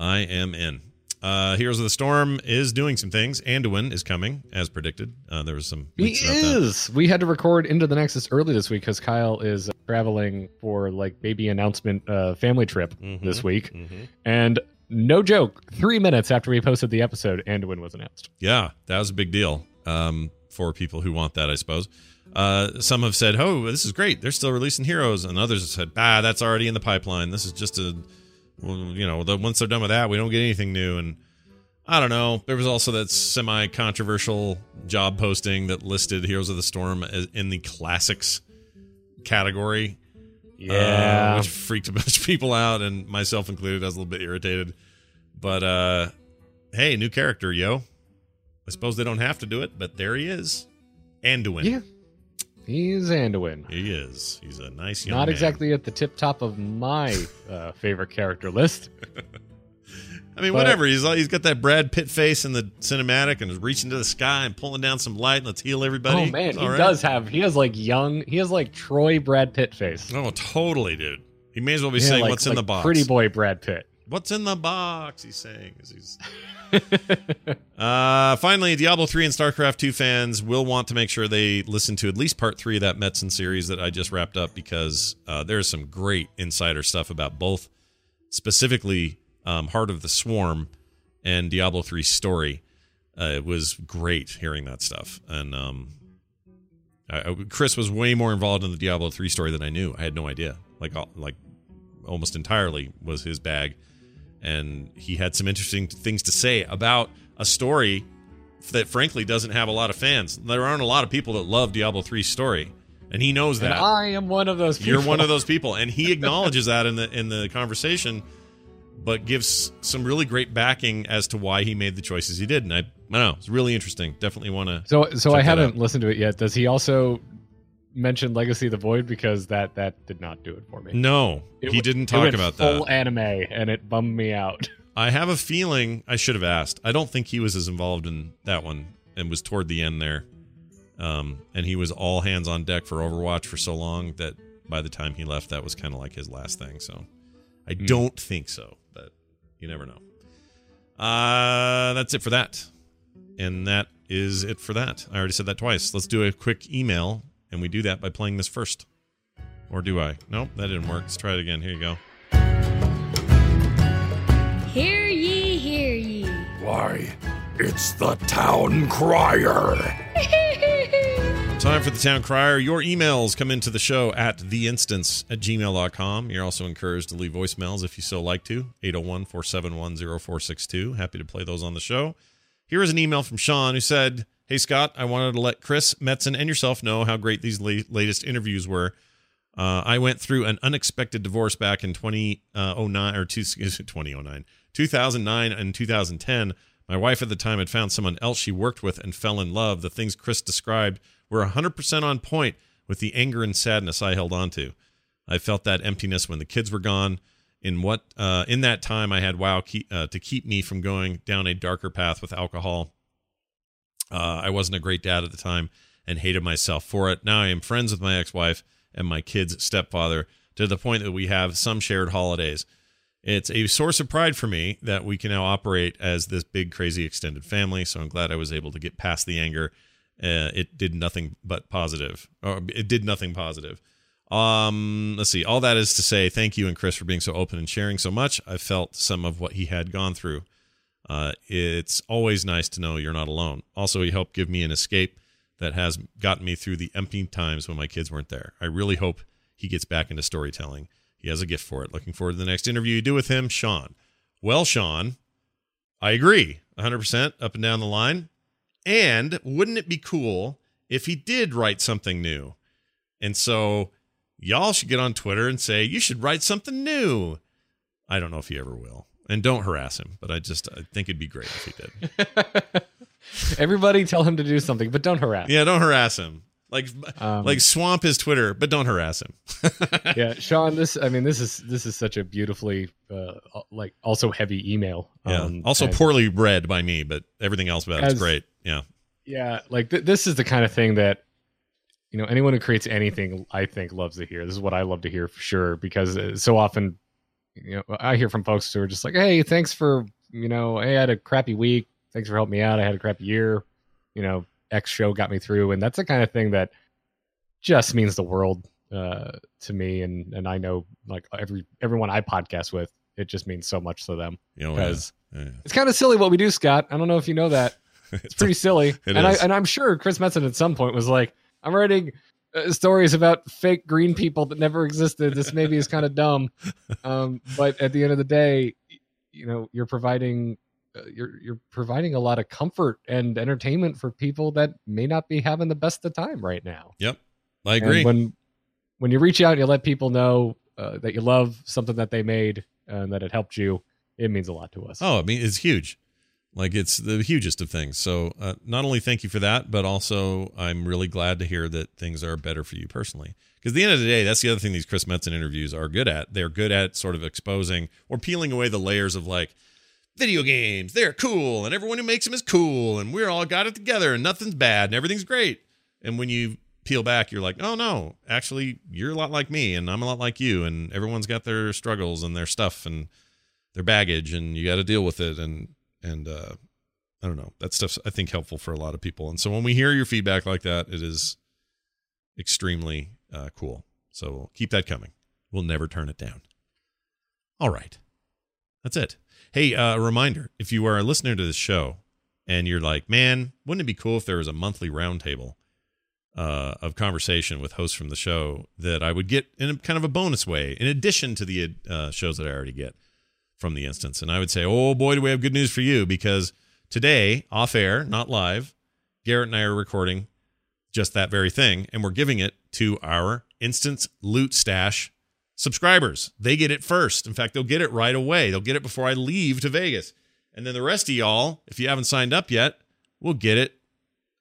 I am in. Uh, Heroes of the Storm is doing some things. Anduin is coming, as predicted. Uh, there was some He about We had to record into the Nexus early this week because Kyle is uh, traveling for like baby announcement uh, family trip Mhm. this week, Mhm. and no joke, three minutes after we posted the episode, Anduin was announced. Yeah, that was a big deal um, for people who want that, I suppose. Uh, some have said, "Oh, this is great. They're still releasing Heroes," and others have said, "Ah, that's already in the pipeline. This is just a, you know, the, once they're done with that, we don't get anything new." And I don't know. There was also that semi-controversial job posting that listed Heroes of the Storm as, in the classics category. uh, which freaked a bunch of people out, and myself included. I was a little bit irritated, but uh, hey, new character, yo. I suppose they don't have to do it, but there he is, Anduin. Yeah. He's Anduin. He is. He's a nice young Not man. exactly at the tip top of my uh, favorite character list. I mean, but- whatever. He's he's got that Brad Pitt face in the cinematic and is reaching to the sky and pulling down some light. And Let's heal everybody. Oh man, he right. does have. He has like young. He has like Troy Brad Pitt face. Oh, totally, dude. He may as well be Yeah, saying like- what's in the box. Pretty boy Brad Pitt. What's in the box? He's saying. as He's. uh, finally, Diablo 3 and StarCraft 2 fans will want to make sure they listen to at least part three of that Metzen series that I just wrapped up because uh, there's some great insider stuff about both, specifically um, Heart of the Swarm and Diablo 3's story. Uh, it was great hearing that stuff. And um, I, I- Chris was way more involved in the Diablo 3 story than I knew. I had no idea. Like, like almost entirely was his bag and he had some interesting things to say about a story that frankly doesn't have a lot of fans. There aren't a lot of people that love Diablo 3's story, and he knows And that. I am one of those. People. You're one of those people, and he acknowledges that in the in the conversation, but gives some really great backing as to why he made the choices he did. And I, I don't know, it's really interesting. Definitely want to. So, so I haven't listened to it yet. Does he also mention Legacy of the Void? Because that that did not do it for me. No, It he w- didn't talk went about full that. anime, and it bummed me out. I have a feeling I should have asked. I don't think he was as involved in that one and was toward the end there. Um, and he was all hands on deck for Overwatch for so long that by the time he left, that was kind of like his last thing. So I don't think so, but you never know. Uh, that's it for that. And that is it for that. I already said that twice. Let's do a quick email, and we do that by playing this first. Or do I? Nope, that didn't work. Let's try it again. Here you go. Hear ye, hear ye. Why, it's the town crier. Time for the town crier. Your emails come into the show at theinstance at gmail.com. You're also encouraged to leave voicemails if you so like to. 801 471 0462. Happy to play those on the show. Here is an email from Sean who said, Hey Scott, I wanted to let Chris, Metzen, and yourself know how great these la- latest interviews were. Uh, I went through an unexpected divorce back in 2009 or two, 2009, 2009 and 2010. My wife at the time had found someone else she worked with and fell in love. The things Chris described were 100% on point with the anger and sadness I held on to. I felt that emptiness when the kids were gone. In what uh, in that time I had wow keep, uh, to keep me from going down a darker path with alcohol. Uh, I wasn't a great dad at the time and hated myself for it. Now I am friends with my ex-wife and my kid's stepfather to the point that we have some shared holidays. It's a source of pride for me that we can now operate as this big, crazy extended family. So I'm glad I was able to get past the anger. Uh, it did nothing but positive. Or it did nothing positive. Um, let's see. All that is to say, thank you and Chris for being so open and sharing so much. I felt some of what he had gone through. Uh, it's always nice to know you're not alone. Also, he helped give me an escape that has gotten me through the empty times when my kids weren't there. I really hope he gets back into storytelling. He has a gift for it. Looking forward to the next interview you do with him, Sean. Well, Sean, I agree 100% up and down the line. And wouldn't it be cool if he did write something new? And so y'all should get on Twitter and say, you should write something new. I don't know if he ever will. And don't harass him, but I just I think it'd be great if he did. Everybody, tell him to do something, but don't harass. Yeah, don't harass him. Like Um, like swamp his Twitter, but don't harass him. yeah, Sean. This, I mean, this is this is such a beautifully, uh, like, also heavy email. Yeah. Um, also poorly read by me, but everything else about it's great. Yeah. Yeah, like th- this is the kind of thing that you know anyone who creates anything, I think, loves to hear. This is what I love to hear for sure because uh, so often, you know, I hear from folks who are just like, "Hey, thanks for you know, hey, I had a crappy week. Thanks for helping me out. I had a crappy year. You know, X show got me through." And that's the kind of thing that just means the world uh, to me. And and I know like every everyone I podcast with, it just means so much to them because yeah. Yeah. it's kind of silly what we do, Scott. I don't know if you know that. It's pretty silly. It and is. I and I'm sure Chris Metzen at some point was like, I'm writing uh, stories about fake green people that never existed. This maybe is kind of dumb. Um, but at the end of the day, you know, you're providing uh, you're you're providing a lot of comfort and entertainment for people that may not be having the best of time right now. Yep. I And agree. when when you reach out and you let people know uh, that you love something that they made and that it helped you, it means a lot to us. Oh, I mean, it's huge. Like it's the hugest of things. So uh, not only thank you for that, but also I'm really glad to hear that things are better for you personally. Because at the end of the day, that's the other thing these Chris Metzen interviews are good at. They're good at sort of exposing or peeling away the layers of like video games. They're cool, and everyone who makes them is cool, and we're all got it together, and nothing's bad, and everything's great. And when you peel back, you're like, oh no, actually, you're a lot like me, and I'm a lot like you, and everyone's got their struggles and their stuff and their baggage, and you got to deal with it. And and uh, I don't know, that stuff's I think helpful for a lot of people. And so when we hear your feedback like that, it is extremely uh, cool. So keep that coming. We'll never turn it down. All right, that's it. Hey, uh, a reminder: if you are a listener to this show and you're like, man, wouldn't it be cool if there was a monthly roundtable? uh, of conversation with hosts from the show that I would get in a kind of a bonus way, in addition to the uh, shows that I already get from the instance. And I would say, oh boy, do we have good news for you because today, off air, not live, Garrett and I are recording just that very thing, and we're giving it to our instance loot stash subscribers. They get it first. In fact, they'll get it right away. They'll get it before I leave to Vegas. And then the rest of y'all, if you haven't signed up yet, will get it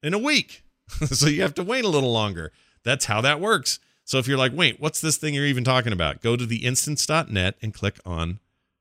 in a week. so you have to wait a little longer. That's how that works. So if you're like, wait, what's this thing you're even talking about? Go to the instance.net and click on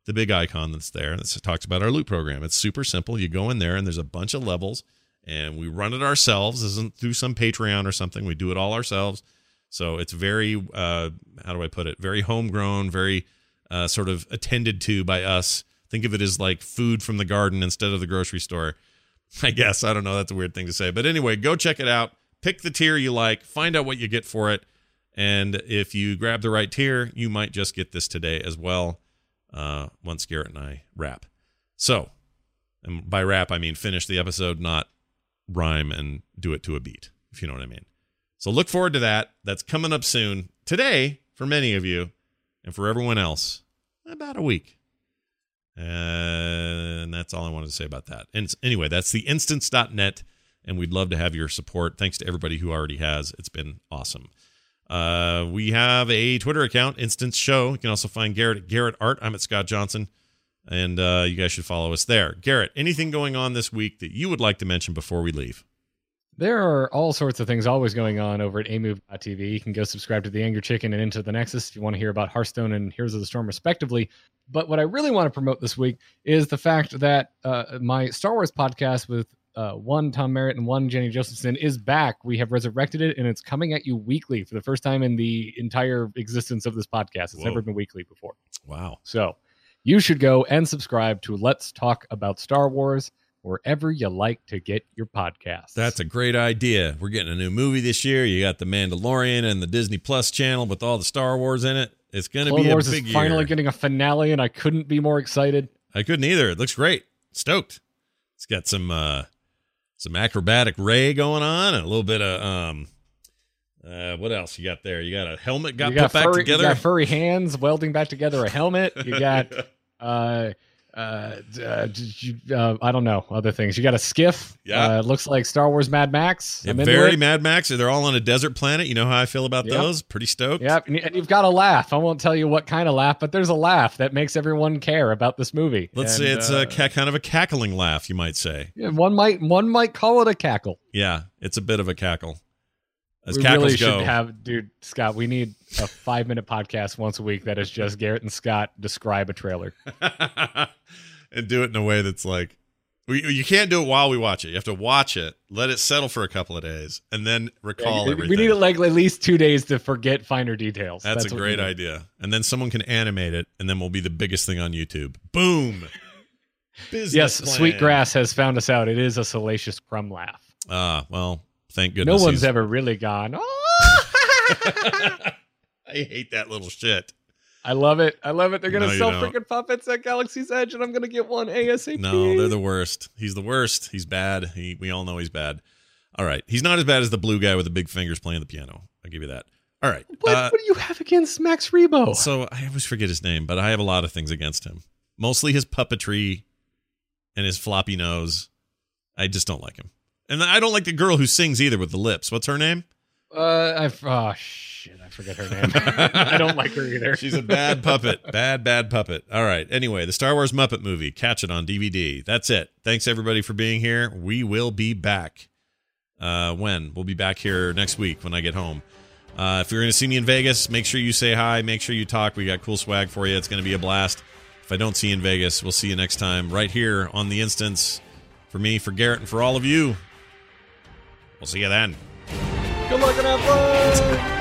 the big icon that's there that talks about our loot program. It's super simple. You go in there and there's a bunch of levels and we run it ourselves. This isn't through some Patreon or something. We do it all ourselves. So it's very, uh, how do I put it? Very homegrown, very uh, sort of attended to by us. Think of it as like food from the garden instead of the grocery store. I guess. I don't know. That's a weird thing to say. But anyway, go check it out. Pick the tier you like, find out what you get for it. And if you grab the right tier, you might just get this today as well uh, once Garrett and I wrap. So, and by wrap, I mean finish the episode, not rhyme and do it to a beat, if you know what I mean. So look forward to that. That's coming up soon. Today, for many of you, and for everyone else, about a week. And that's all I wanted to say about that. And anyway, that's the instance.net. And we'd love to have your support. Thanks to everybody who already has. It's been awesome. Uh, we have a Twitter account, Instance Show. You can also find Garrett at Garrett Art. I'm at Scott Johnson. And uh, you guys should follow us there. Garrett, anything going on this week that you would like to mention before we leave? There are all sorts of things always going on over at amove.tv. You can go subscribe to The Angry Chicken and Into the Nexus if you want to hear about Hearthstone and Heroes of the Storm, respectively. But what I really want to promote this week is the fact that uh, my Star Wars podcast with uh, one Tom Merritt and one Jenny Josephson is back. We have resurrected it, and it's coming at you weekly for the first time in the entire existence of this podcast. It's Whoa. never been weekly before. Wow! So you should go and subscribe to Let's Talk About Star Wars wherever you like to get your podcasts. That's a great idea. We're getting a new movie this year. You got the Mandalorian and the Disney Plus channel with all the Star Wars in it. It's going to be Wars a big Star Wars is finally getting a finale, and I couldn't be more excited. I couldn't either. It looks great. Stoked. It's got some uh some acrobatic Rey going on, and a little bit of um. Uh, what else you got there? You got a helmet got, got put furry, back together. You got furry hands welding back together a helmet. You got uh uh, uh, uh, I don't know other things. You got a skiff. Yeah, uh, looks like Star Wars Mad Max. Yeah, very Mad Max. They're all on a desert planet. You know how I feel about yep. those. Pretty stoked. Yep, and you've got a laugh. I won't tell you what kind of laugh, but there's a laugh that makes everyone care about this movie. Let's and, say it's a uh, ca- kind of a cackling laugh. You might say. Yeah, one might one might call it a cackle. Yeah, it's a bit of a cackle. As we really should go. have, dude, Scott. We need a five minute podcast once a week that is just Garrett and Scott describe a trailer. and do it in a way that's like you can't do it while we watch it. You have to watch it, let it settle for a couple of days, and then recall yeah, everything. We need like at least two days to forget finer details. That's, That's a great idea. And then someone can animate it, and then we'll be the biggest thing on YouTube. Boom. Business yes, plan. Sweetgrass has found us out. It is a salacious crumb laugh. Ah, well, thank goodness. No one's ever really gone. Oh! I hate that little shit. I love it. I love it. They're gonna no, sell freaking puppets at Galaxy's Edge, and I'm gonna get one ASAP. No, they're the worst. He's the worst. He's bad. He, we all know he's bad. All right, he's not as bad as the blue guy with the big fingers playing the piano. I'll give you that. All right. What, uh, what do you have against Max Rebo? So I always forget his name, but I have a lot of things against him. Mostly his puppetry and his floppy nose. I just don't like him. And I don't like the girl who sings either with the lips. What's her name? Uh, I oh shit, I forget her name. I don't like her either. She's a bad puppet. Bad, bad puppet. All right. Anyway, the Star Wars Muppet movie. Catch it on DVD. That's it. Thanks everybody for being here. We will be back. Uh, when? We'll be back here next week when I get home. Uh, if you're going to see me in Vegas, make sure you say hi. Make sure you talk. We got cool swag for you. It's going to be a blast. If I don't see you in Vegas, we'll see you next time right here on the instance. For me, for Garrett, and for all of you. We'll see you then. Good luck and have fun.